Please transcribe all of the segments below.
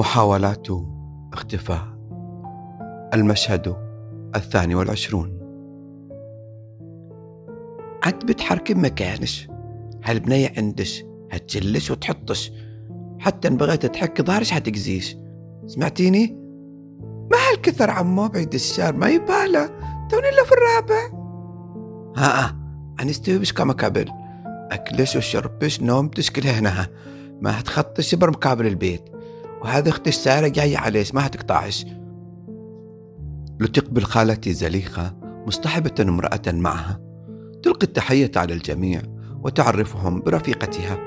محاولات اختفاء. المشهد الثاني والعشرون. عاد بتحركي بمكانش هالبنية عندش؟ هتجلش وتحطش؟ حتى إن بغيت تحك ظهرش هتجزيش سمعتيني؟ ما هالكثر عمو بعيد الشار ما يباله توني إلا في الرابع. ها ها. انستوي بش كما قبل أكلش وشربش نومتش كلها هنا. ما هتخطي شبر مقابل البيت. وهذا أختي سارة جاية عليش ما هتقطعش لتقبل خالتي زليخة مصطحبة امرأة معها. تلقي التحية على الجميع وتعرفهم برفيقتها.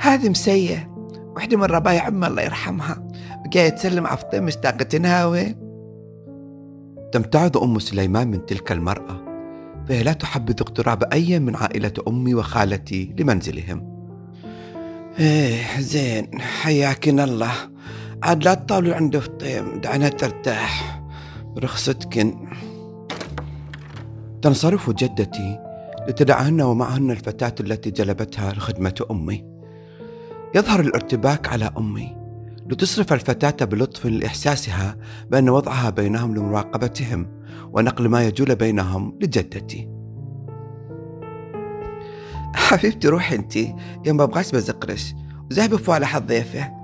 هذه مسية وحدة من ربايع أم الله يرحمها. جاية تسلم على مشتاقة وين تمتعض أم سليمان من تلك المرأة فهي لا تحبذ اقتراب أي من عائلة أمي وخالتي لمنزلهم. إيه زين. حياكن الله. عاد لا تطاولوا عند فطيم دعنا ترتاح. برخصتكن تنصرف جدتي لتدعهن ومعهن الفتاة التي جلبتها لخدمة أمي. يظهر الارتباك على أمي. لتصرف الفتاة بلطف لإحساسها بأن وضعها بينهم لمراقبتهم ونقل ما يجول بينهم لجدتي. حبيبتي روحي انت. يوم ببغاش بزقرش. وذهبي فوق على حظ ضيفه.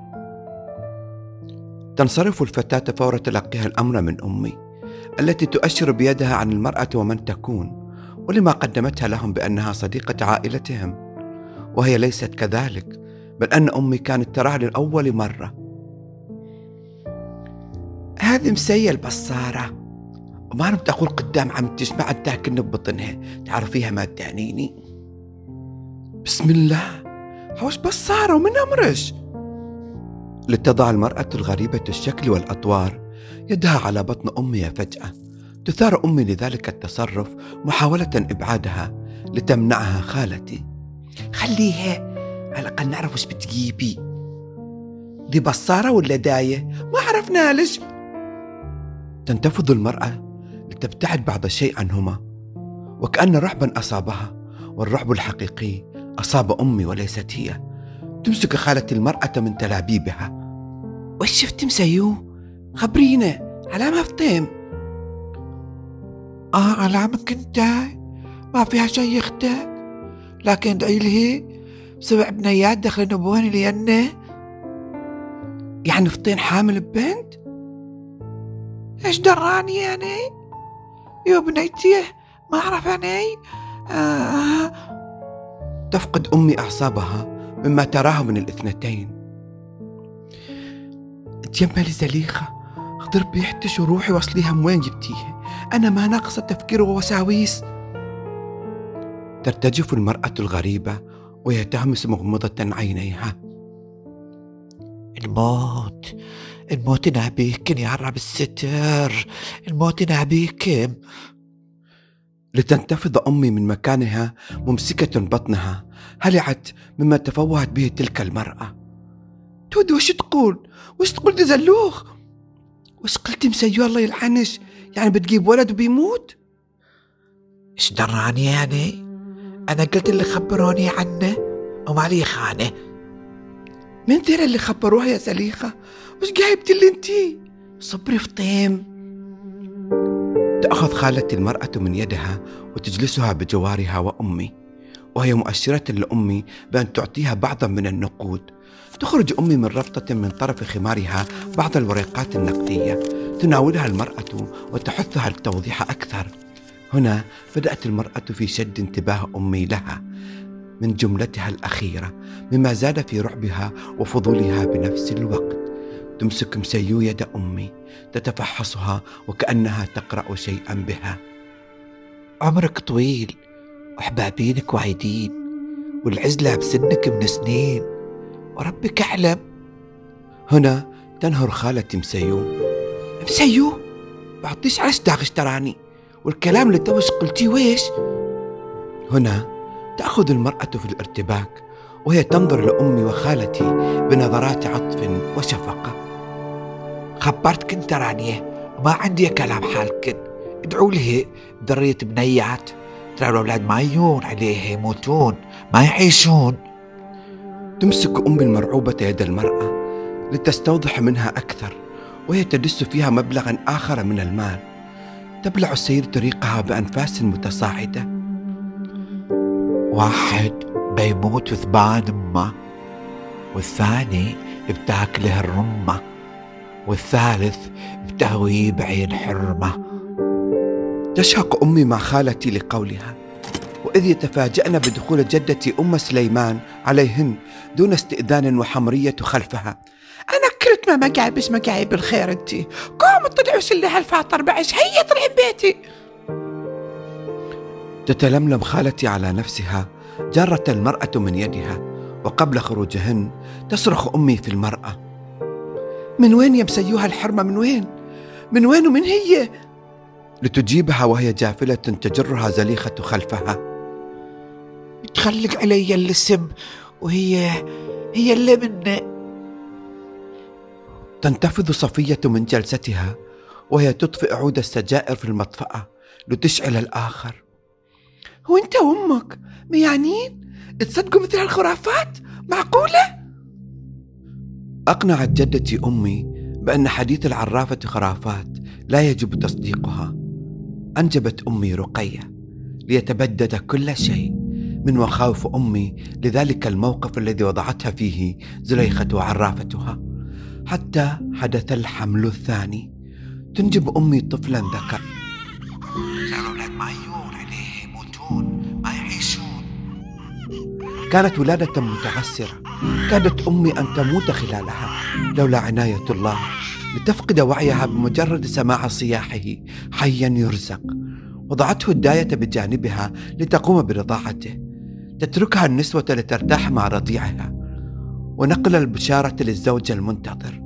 تنصرف الفتاة فور تلقيها الأمر من أمي التي تؤشر بيدها عن المرأة ومن تكون ولما قدمتها لهم بأنها صديقة عائلتهم. وهي ليست كذلك بل أن أمي كانت تراها لأول مرة. هذه مسية البصارة. وما أنا أقول قدام عمتش ما عاد تاكلني ببطنها تعرفيها ما تعنيني بسم الله. حوش بصارة ومن أمرش. لتضع المرأة الغريبة الشكل والأطوار يدها على بطن أمي فجأة. تثار أمي لذلك التصرف محاولة إبعادها لتمنعها خالتي. خليها على الأقل نعرف وش بتجيبي. دي بصارة ولا داية؟ ما عرفنا ليش. تنتفض المرأة لتبتعد بعض الشيء عنهما. وكأن رعبا أصابها والرعب الحقيقي أصاب أمي وليست هي. تمسك خالة المرأة من تلابيبها. وش شفت مسيو؟ خبرينا علامة فطيم آه علامك انت ما فيها شي يختك لكن ادعي لي سبع بنيات دخلن ابوهن لينه يعني فطين حامل ببنت؟ إيش دراني يعني يا بنيتي ما أعرف يعني آه. تفقد أمي أعصابها مما تراه من الاثنتين. تجملي زليخة خضر بيحتش وروحي وصليها من وين جبتيها أنا ما ناقصة تفكير ووساويس ترتجف المرأة الغريبة وهي تهمس مغمضة عينيها. الموت الموت نابيكن يا رب الستر. الموت نابيكم لتنتفض أمي من مكانها ممسكة بطنها هلعت مما تفوهت به تلك المرأة. تود وش تقول؟ وش تقول دي زلوخ؟ وش قلتي مسيو الله يلعنش يعني بتجيب ولد وبيموت؟ إيش دراني يعني؟ أنا قلت اللي خبروني عنه وما علي خانة. من ذير اللي خبروها يا سليخة؟ وش جايبت اللي انتي؟ صبري فطيم تأخذ خالتي المرأة من يدها وتجلسها بجوارها وأمي وهي مؤشرة لأمي بأن تعطيها بعضا من النقود. تخرج أمي من ربطة من طرف خمارها بعض الورقات النقدية. تناولها المرأة وتحثها للتوضيح أكثر. هنا بدأت المرأة في شد انتباه أمي لها من جملتها الأخيرة مما زاد في رعبها وفضولها بنفس الوقت. تمسك مسيو يد أمي تتفحصها وكأنها تقرأ شيئا بها. عمرك طويل وحبابينك واعدين والعزلة بسنك من سنين. وربك أعلم. هنا تنهر خالتي مسيو مسيو بعطيش عش داغ اشتراني والكلام اللي توش قلتيه ويش؟ هنا تأخذ المرأة في الارتباك وهي تنظر لأمي وخالتي بنظرات عطف وشفقة. خبرتك انت رانية. وما عندي كلام حالكن. ادعوا له ذرية بنيات ترى الأولاد ما يجون عليه يموتون. ما يعيشون. تمسك أمي المرعوبة يد المرأة لتستوضح منها أكثر وهي تدس فيها مبلغا آخر من المال. تبلع السيد طريقها بأنفاس متصاعدة. واحد بيموت ثبان أمه والثاني بتاكله الرمة. والثالث بتهويه بعين حرمة. تشهق أمي مع خالتي لقولها. وإذ يتفاجأن بدخول جدتي أم سليمان عليهن دون استئذان وحمرية خلفها. أنا كلت ما مقعبش مقعب بالخير أنت. قوم طلعوا شلي هالفاطر بعش. هيا طلعي بيتي تتلملم خالتي على نفسها جرت المرأة من يدها وقبل خروجهن تصرخ أمي في المرأة. من وين يا مسيوها الحرمة من وين؟ من وين ومن هي؟ لتجيبها وهي جافلة تجرها زليخة خلفها تخلق علي اللسم وهي هي اللي منه تنتفض صفية من جلستها وهي تطفئ عود السجائر في المطفأة لتشعل الآخر وانت وأمك ميانين تصدقوا مثل هالخرافات معقولة؟ أقنعت جدتي أمي بأن حديث العرافة خرافات لا يجب تصديقها. أنجبت أمي رقية ليتبدد كل شيء من مخاوف أمي لذلك الموقف الذي وضعتها فيه زليخة وعرافتها حتى حدث الحمل الثاني. تنجب أمي طفلا ذكر كانت ولادة متعسرة. كادت أمي أن تموت خلالها. لولا عناية الله لتفقد وعيها بمجرد سماع صياحه حيا يرزق. وضعته الداية بجانبها لتقوم برضاعته. تتركها النسوة لترتاح مع رضيعها. ونقل البشارة للزوج المنتظر.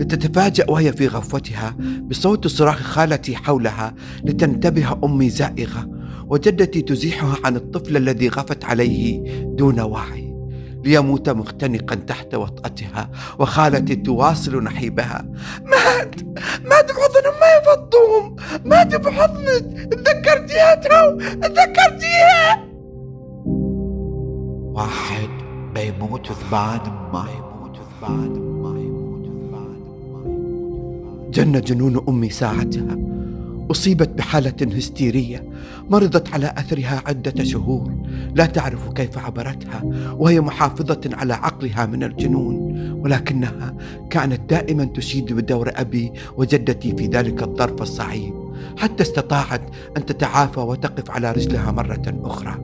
لتتفاجأ وهي في غفوتها بصوت صراخ خالتي حولها لتنتبه أمي زائغة. وجدتي تزيحها عن الطفل الذي غفت عليه دون وعي. ليموت مختنقا تحت وطأتها وخالتي تواصل نحيبها. مات! مات بحضن ما يفضوم مات بحضنك! تذكرتيها تو! تذكرتيها! واحد بيموت ثبان ما يموت ثبان ما يموت ثبان جن جنون أمي ساعتها. أصيبت بحالة هستيرية مرضت على أثرها عدة شهور لا تعرف كيف عبرتها وهي محافظة على عقلها من الجنون ولكنها كانت دائما تشيد بدور أبي وجدتي في ذلك الظرف الصعيب حتى استطاعت أن تتعافى وتقف على رجلها مرة أخرى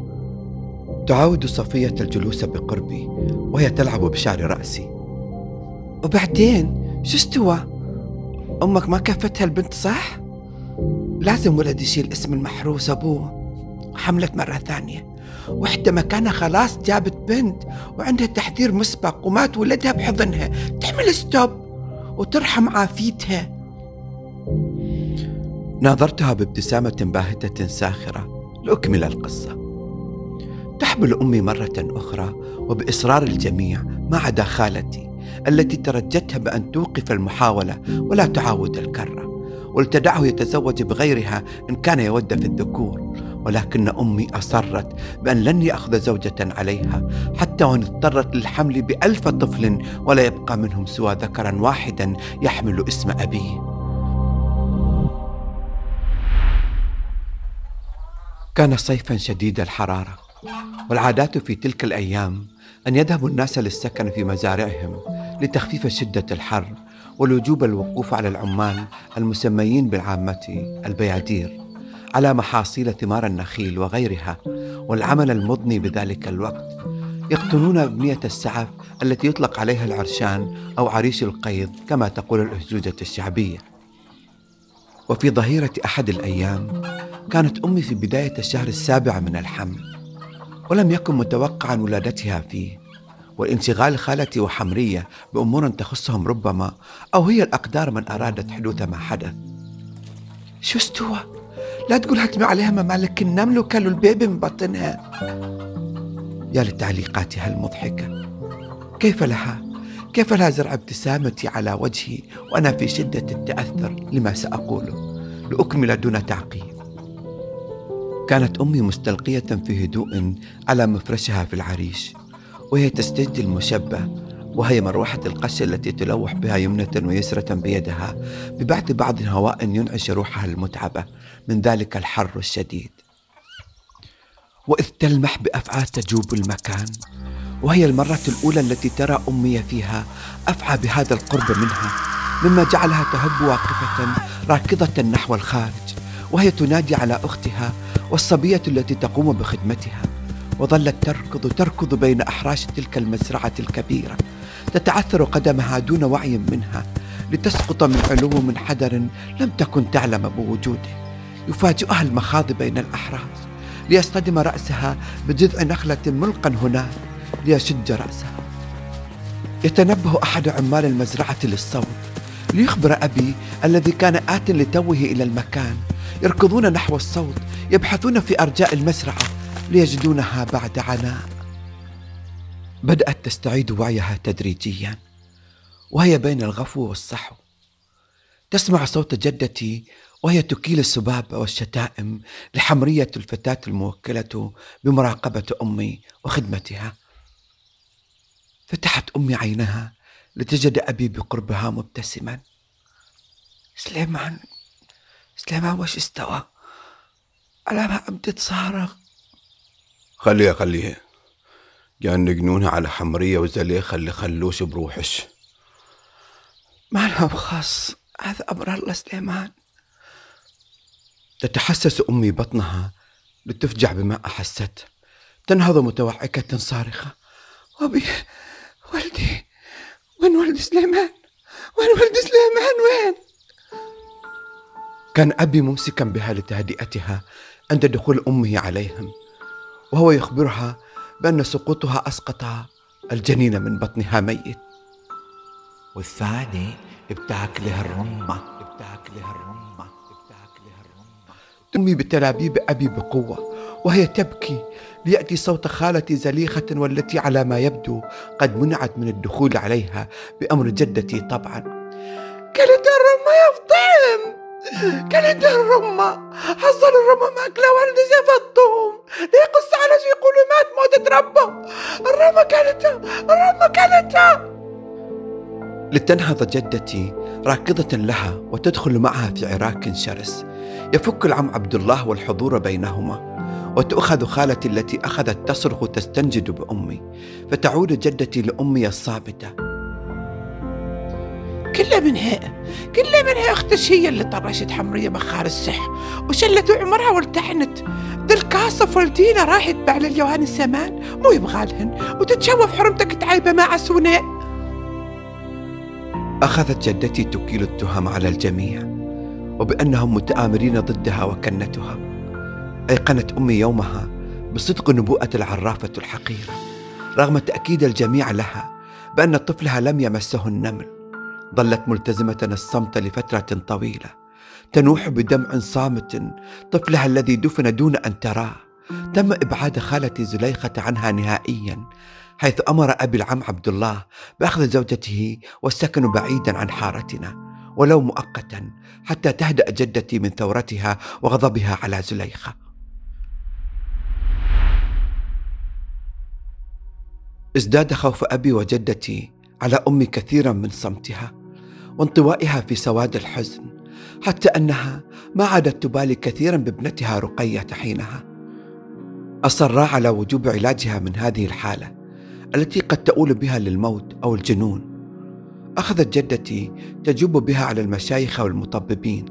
تعاود صفية الجلوس بقربي وهي تلعب بشعر رأسي وبعدين شو استوى؟ أمك ما كفتها البنت صح؟ لازم ولد يشيل اسم المحروس أبوه. حملت مرة ثانية. وحدة مكانها خلاص جابت بنت وعندها تحذير مسبق ومات ولدها بحضنها. تعمل ستوب وترحم عافيتها. ناظرتها بابتسامة باهتة ساخرة لأكمل القصة. تحمل أمي مرة أخرى وبإصرار الجميع ما عدا خالتي التي ترجتها بأن توقف المحاولة ولا تعاود الكرة. ولتدعه يتزوج بغيرها إن كان يود في الذكور ولكن أمي أصرت بأن لن يأخذ زوجة عليها حتى وإن اضطرت للحمل بألف طفل ولا يبقى منهم سوى ذكرا واحدا يحمل اسم أبيه. كان صيفا شديد الحرارة والعادات في تلك الأيام أن يذهب الناس للسكن في مزارعهم لتخفيف شدة الحر ولوجوب الوقوف على العمال المسميين بالعامة البيادير على محاصيل ثمار النخيل وغيرها والعمل المضني بذلك الوقت. يقطنون بنية السعف التي يطلق عليها العرشان أو عريش القيض كما تقول الأهزوجة الشعبية. وفي ظهيرة أحد الأيام كانت أمي في بداية الشهر السابع من الحمل ولم يكن متوقعا ولادتها فيه. والانشغال خالتي وحمرية بأمور تخصهم ربما أو هي الأقدار من أرادت حدوث ما حدث. شو استوى؟ لا تقول هتم عليها ممالك النمل وكلوا البيبي من بطنها. يا لتعليقاتها المضحكة كيف لها؟ كيف لا زرع ابتسامتي على وجهي وأنا في شدة التأثر لما سأقوله؟ لأكمل دون تعقيب. كانت أمي مستلقية في هدوء على مفرشها في العريش. وهي تستجدي المشبه وهي مروحة القش التي تلوح بها يمنة ويسرة بيدها ببعث بعض هواء ينعش روحها المتعبة من ذلك الحر الشديد. وإذ تلمح بأفعى تجوب المكان وهي المرة الأولى التي ترى أمي فيها أفعى بهذا القرب منها مما جعلها تهب واقفة راكضة نحو الخارج وهي تنادي على أختها والصبية التي تقوم بخدمتها. وظلت تركض تركض بين أحراش تلك المزرعة الكبيرة تتعثر قدمها دون وعي منها لتسقط من علو منحدر لم تكن تعلم بوجوده. يفاجئها المخاض بين الأحراز ليصطدم رأسها بجذع نخلة ملقا هناك ليشج رأسها. يتنبه أحد عمال المزرعة للصوت ليخبر أبي الذي كان آت لتوه إلى المكان. يركضون نحو الصوت يبحثون في أرجاء المزرعة ليجدونها بعد عناء. بدأت تستعيد وعيها تدريجيا وهي بين الغفو والصحو. تسمع صوت جدتي وهي تكيل السباب والشتائم لحمرية الفتاة الموكلة بمراقبة أمي وخدمتها. فتحت أمي عينها لتجد أبي بقربها مبتسما. سليمان سليمان وش استوى؟ على ما عم تتصارخ خليها خليها كان جنونها على حمرية وزليخة اللي خلوش بروحش. ما لهم خاص هذا أمر الله سليمان. تتحسس أمي بطنها لتفجع بما أحست. تنهض متوعكة صارخة. وبي ولدي وين ولد سليمان؟ وين ولد سليمان؟ وين؟ كان أبي ممسكا بها لتهدئتها عند دخول أمه عليهم. وهو يخبرها بأن سقوطها أسقط الجنين من بطنها ميت. والثاني بتاكله الرمة بتاكله الرمة بتاكله الرمة. أمي بتلابيب أبي بقوة وهي تبكي ليأتي صوت خالتي زليخة والتي على ما يبدو قد منعت من الدخول عليها بأمر جدتي طبعا. كلت الرمة يا فطيم! كلت الرمة! حصل الرمة مأكلة ولد زي الرمة كلتها كلتها لتنهض جدتي راكضة لها وتدخل معها في عراك شرس. يفك العم عبد الله والحضور بينهما وتؤخذ خالتي التي أخذت تصرخ تستنجد بأمي فتعود جدتي لأمي الصامتة. كلها منها. كلها منها اختش هي اللي طرشت حمرية بخار السح. وشلت عمرها والتحنت. ذا الكاصف والدينا راحت بعل اليوان السمان. مو يبغالهن وتتشوف حرمتك تعايبة مع سوناء أخذت جدتي تكيل التهم على الجميع. وبأنهم متآمرين ضدها وكنتها. أيقنت أمي يومها بصدق نبوءة العرافة الحقيرة رغم تأكيد الجميع لها بأن طفلها لم يمسه النمل. ظلت ملتزمة الصمت لفترة طويلة. تنوح بدمع صامت طفلها الذي دفن دون أن تراه تم إبعاد خالتي زليخة عنها نهائيا حيث أمر أبي العم عبد الله بأخذ زوجته والسكن بعيدا عن حارتنا ولو مؤقتا حتى تهدأ جدتي من ثورتها وغضبها على زليخة. ازداد خوف أبي وجدتي على أمي كثيرا من صمتها. وانطوائها في سواد الحزن حتى أنها ما عادت تبالي كثيرا بابنتها رقية حينها. أصرا على وجوب علاجها من هذه الحالة التي قد تؤول بها للموت أو الجنون. أخذت جدتي تجوب بها على المشايخ والمطببين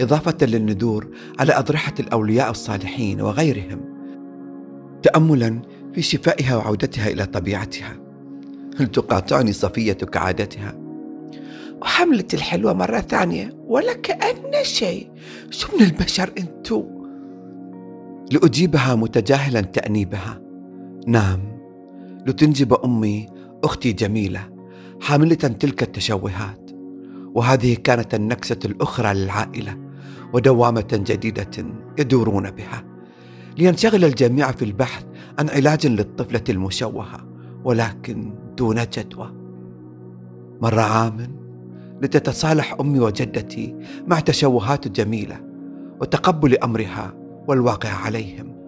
إضافة للنذور على أضرحة الأولياء الصالحين وغيرهم تأملا في شفائها وعودتها إلى طبيعتها. هل تقاطعني صفية كعادتها؟ وحملت الحلوة مرة ثانية ولا كأن شيء. شو من البشر أنتو؟ لأجيبها متجاهلا تأنيبها. نعم لتنجب أمي أختي جميلة حاملة تلك التشوهات. وهذه كانت النكسة الأخرى للعائلة ودوامة جديدة يدورون بها. لينشغل الجميع في البحث عن علاج للطفلة المشوهة ولكن دون جدوى. مر عام لتتصالح أمي وجدتي مع تشوهات جميلة وتقبل أمرها والواقع عليهم.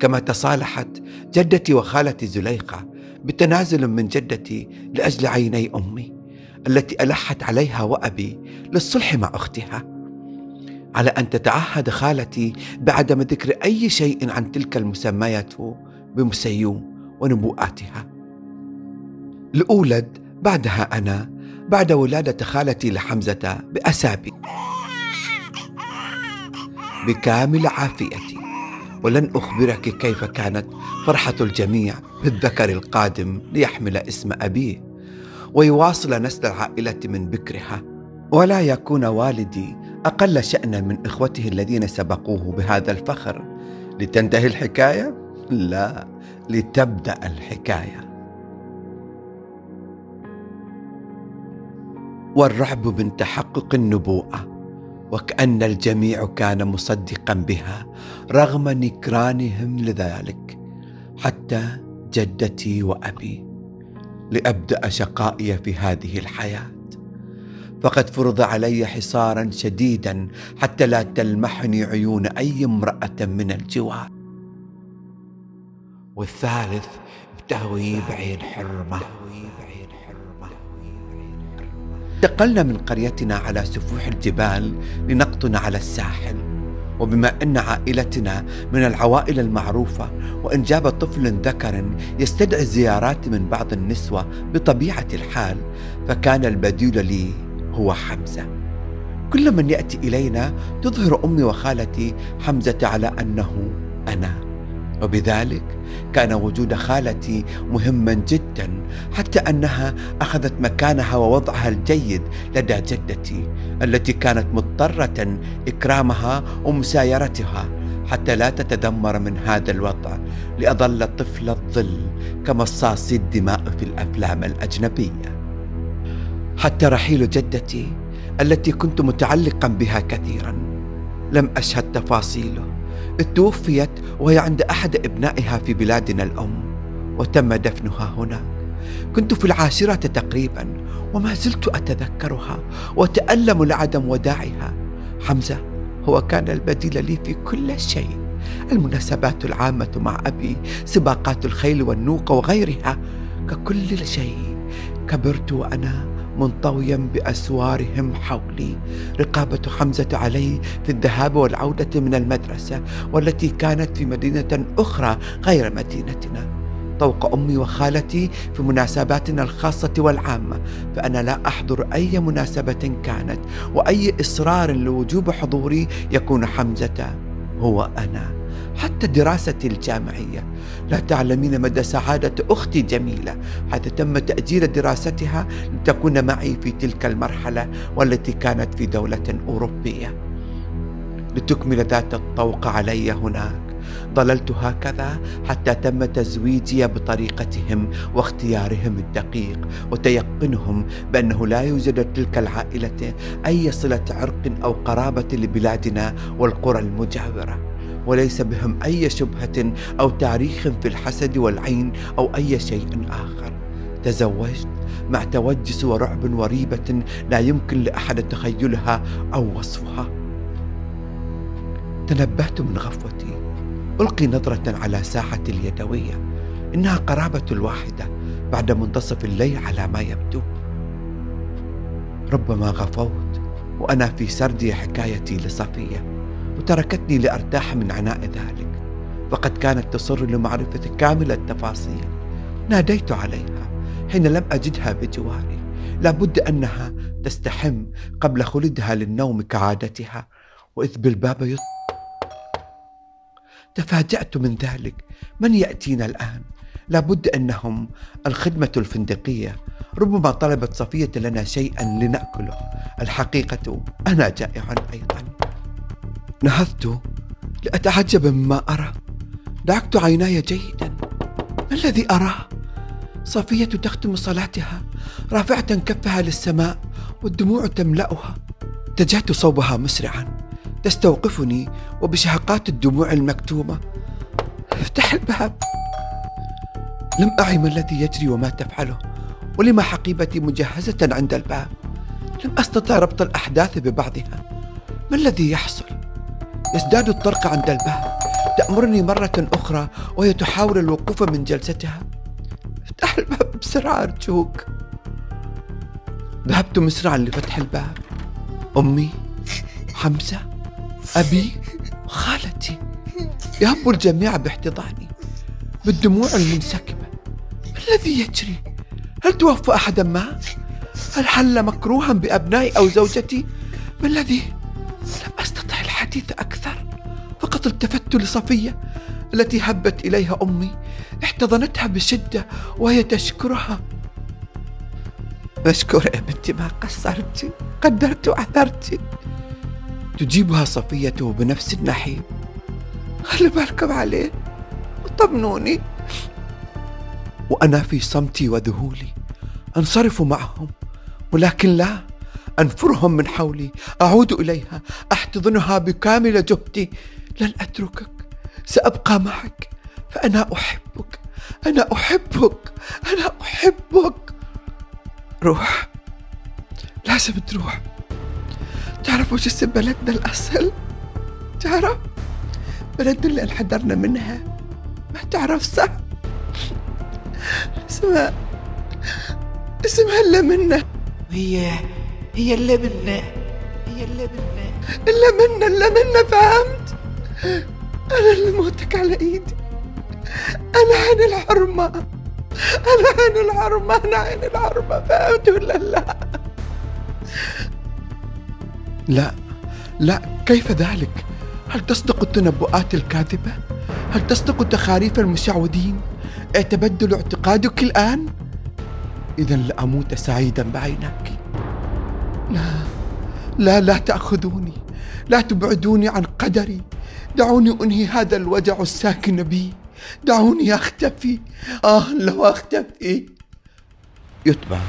كما تصالحت جدتي وخالتي زليخة بتنازل من جدتي لأجل عيني أمي التي ألحت عليها وأبي للصلح مع أختها. على أن تتعهد خالتي بعدم ذكر أي شيء عن تلك المسميات بمسيوم ونبوءاتها. لأولد بعدها أنا بعد ولادة خالتي لحمزة بأسابيع بكامل عافيتي. ولن أخبرك كيف كانت فرحة الجميع بالذكر القادم ليحمل اسم أبيه. ويواصل نسل العائلة من بكرها. ولا يكون والدي أقل شأنا من إخوته الذين سبقوه بهذا الفخر. لتنتهي الحكاية؟ لا لتبدأ الحكاية. والرعب من تحقق النبوءة وكأن الجميع كان مصدقا بها رغم نكرانهم لذلك حتى جدتي وأبي لأبدأ شقائي في هذه الحياة. فقد فرض علي حصارا شديدا حتى لا تلمحني عيون أي امرأة من الجوار. والثالث بتهوي بعين حرمة. انتقلنا من قريتنا على سفوح الجبال لنقطن على الساحل. وبما أن عائلتنا من العوائل المعروفة وإن جاب طفل ذكر يستدعي الزيارات من بعض النسوة بطبيعة الحال فكان البديل لي هو حمزة. كل من يأتي إلينا تظهر أمي وخالتي حمزة على أنه أنا. وبذلك كان وجود خالتي مهما جدا حتى أنها أخذت مكانها ووضعها الجيد لدى جدتي التي كانت مضطرة إكرامها ومسايرتها حتى لا تتدمر من هذا الوضع لاظل طفل الظل كمصاصي الدماء في الأفلام الأجنبية. حتى رحيل جدتي التي كنت متعلقا بها كثيرا لم أشهد تفاصيله. توفيت وهي عند أحد أبنائها في بلادنا الأم وتم دفنها هناك كنت في العاشرة تقريبا وما زلت أتذكرها وأتألم لعدم وداعها. حمزة هو كان البديل لي في كل شيء. المناسبات العامة مع أبي سباقات الخيل والنوق وغيرها ككل شيء. كبرت وأنا منطويا بأسوارهم حولي. رقابة حمزة علي في الذهاب والعودة من المدرسة والتي كانت في مدينة أخرى غير مدينتنا. طوق أمي وخالتي في مناسباتنا الخاصة والعامة فأنا لا أحضر أي مناسبة كانت وأي إصرار لوجوب حضوري يكون حمزة هو أنا. حتى دراستي الجامعية. لا تعلمين مدى سعادة أختي جميلة. حتى تم تأجيل دراستها لتكون معي في تلك المرحلة والتي كانت في دولة أوروبية. لتكمل ذات الطوق علي هناك. ظللت هكذا حتى تم تزويجي بطريقتهم واختيارهم الدقيق وتيقنهم بأنه لا يوجد تلك العائلة أي صلة عرق أو قرابة لبلادنا والقرى المجاورة. وليس بهم أي شبهة أو تاريخ في الحسد والعين أو أي شيء آخر. تزوجت مع توجس ورعب وريبة لا يمكن لأحد تخيلها أو وصفها. تنبهت من غفوتي. ألقي نظرة على ساحتي اليدوية. إنها قرابة الواحدة بعد منتصف الليل على ما يبدو. ربما غفوت وأنا في سرد حكايتي لصفية. وتركتني لأرتاح من عناء ذلك. فقد كانت تصر لمعرفه كامل التفاصيل. ناديت عليها حين لم أجدها بجواري. لابد أنها تستحم قبل خلدها للنوم كعادتها. وإذ بالباب يط تفاجأت من ذلك. من يأتينا الآن؟ لابد أنهم الخدمة الفندقية. ربما طلبت صفية لنا شيئا لنأكله. الحقيقة أنا جائع أيضا. نهضت لأتعجب مما أرى. دعكت عيناي جيدا. ما الذي أراه؟ صفية تختم صلاتها. رافعة كفها للسماء والدموع تملأها. اتجهت صوبها مسرعا. تستوقفني وبشهقات الدموع المكتومة. افتح الباب. لم أعي ما الذي يجري وما تفعله. ولما حقيبتي مجهزة عند الباب؟ لم أستطع ربط الأحداث ببعضها. ما الذي يحصل؟ يزداد الطرق عند الباب تأمرني مرة أخرى وهي تحاول الوقوف من جلستها افتح الباب بسرعة أرجوك ذهبت مسرعا لفتح الباب أمي حمزة أبي خالتي يهب الجميع باحتضاني بالدموع المنسكبة ما الذي يجري؟ هل توفى أحدا ما؟ هل حل مكروها بأبنائي أو زوجتي؟ ما الذي؟ لم أستطع الحديث أكثر فقط التفت لصفية التي هبت إليها أمي احتضنتها بشدة وهي تشكرها. مشكورة يا بنتي ما قصرتي قدرت وعثرتي تجيبها صفية بنفس النحيب خلي بالكم عليه وطمنوني وأنا في صمتي وذهولي أنصرف معهم ولكن لا أنفرهم من حولي. أعود إليها أحتضنها بكامل جهدي. لن أتركك. سأبقى معك. فأنا أحبك. أنا أحبك. أنا أحبك. روح. لازم تروح. تعرف وش اسم بلدنا الأصل؟ تعرف؟ بلدنا اللي انحدرنا منها. ما تعرف صح؟ اسمها اسمها اللمنة هي هي اللبنة هي اللبنة اللمنة اللمنة فهمت؟ أنا اللي موتك على إيدي. أنا عين الحرمة. أنا عين الحرمة. أنا عين الحرمة. فهمت ولا لا؟ لا. لا. كيف ذلك؟ هل تصدق التنبؤات الكاذبة؟ هل تصدق تخاريف المشعوذين؟ أتبدل اعتقادك الآن؟ إذا لأموت سعيدا بعينك لا. لا. لا تأخذوني. لا تبعدوني عن قدري. دعوني أنهي هذا الوجع الساكن بي. دعوني أختفي. آه لو أختفي. يتبع.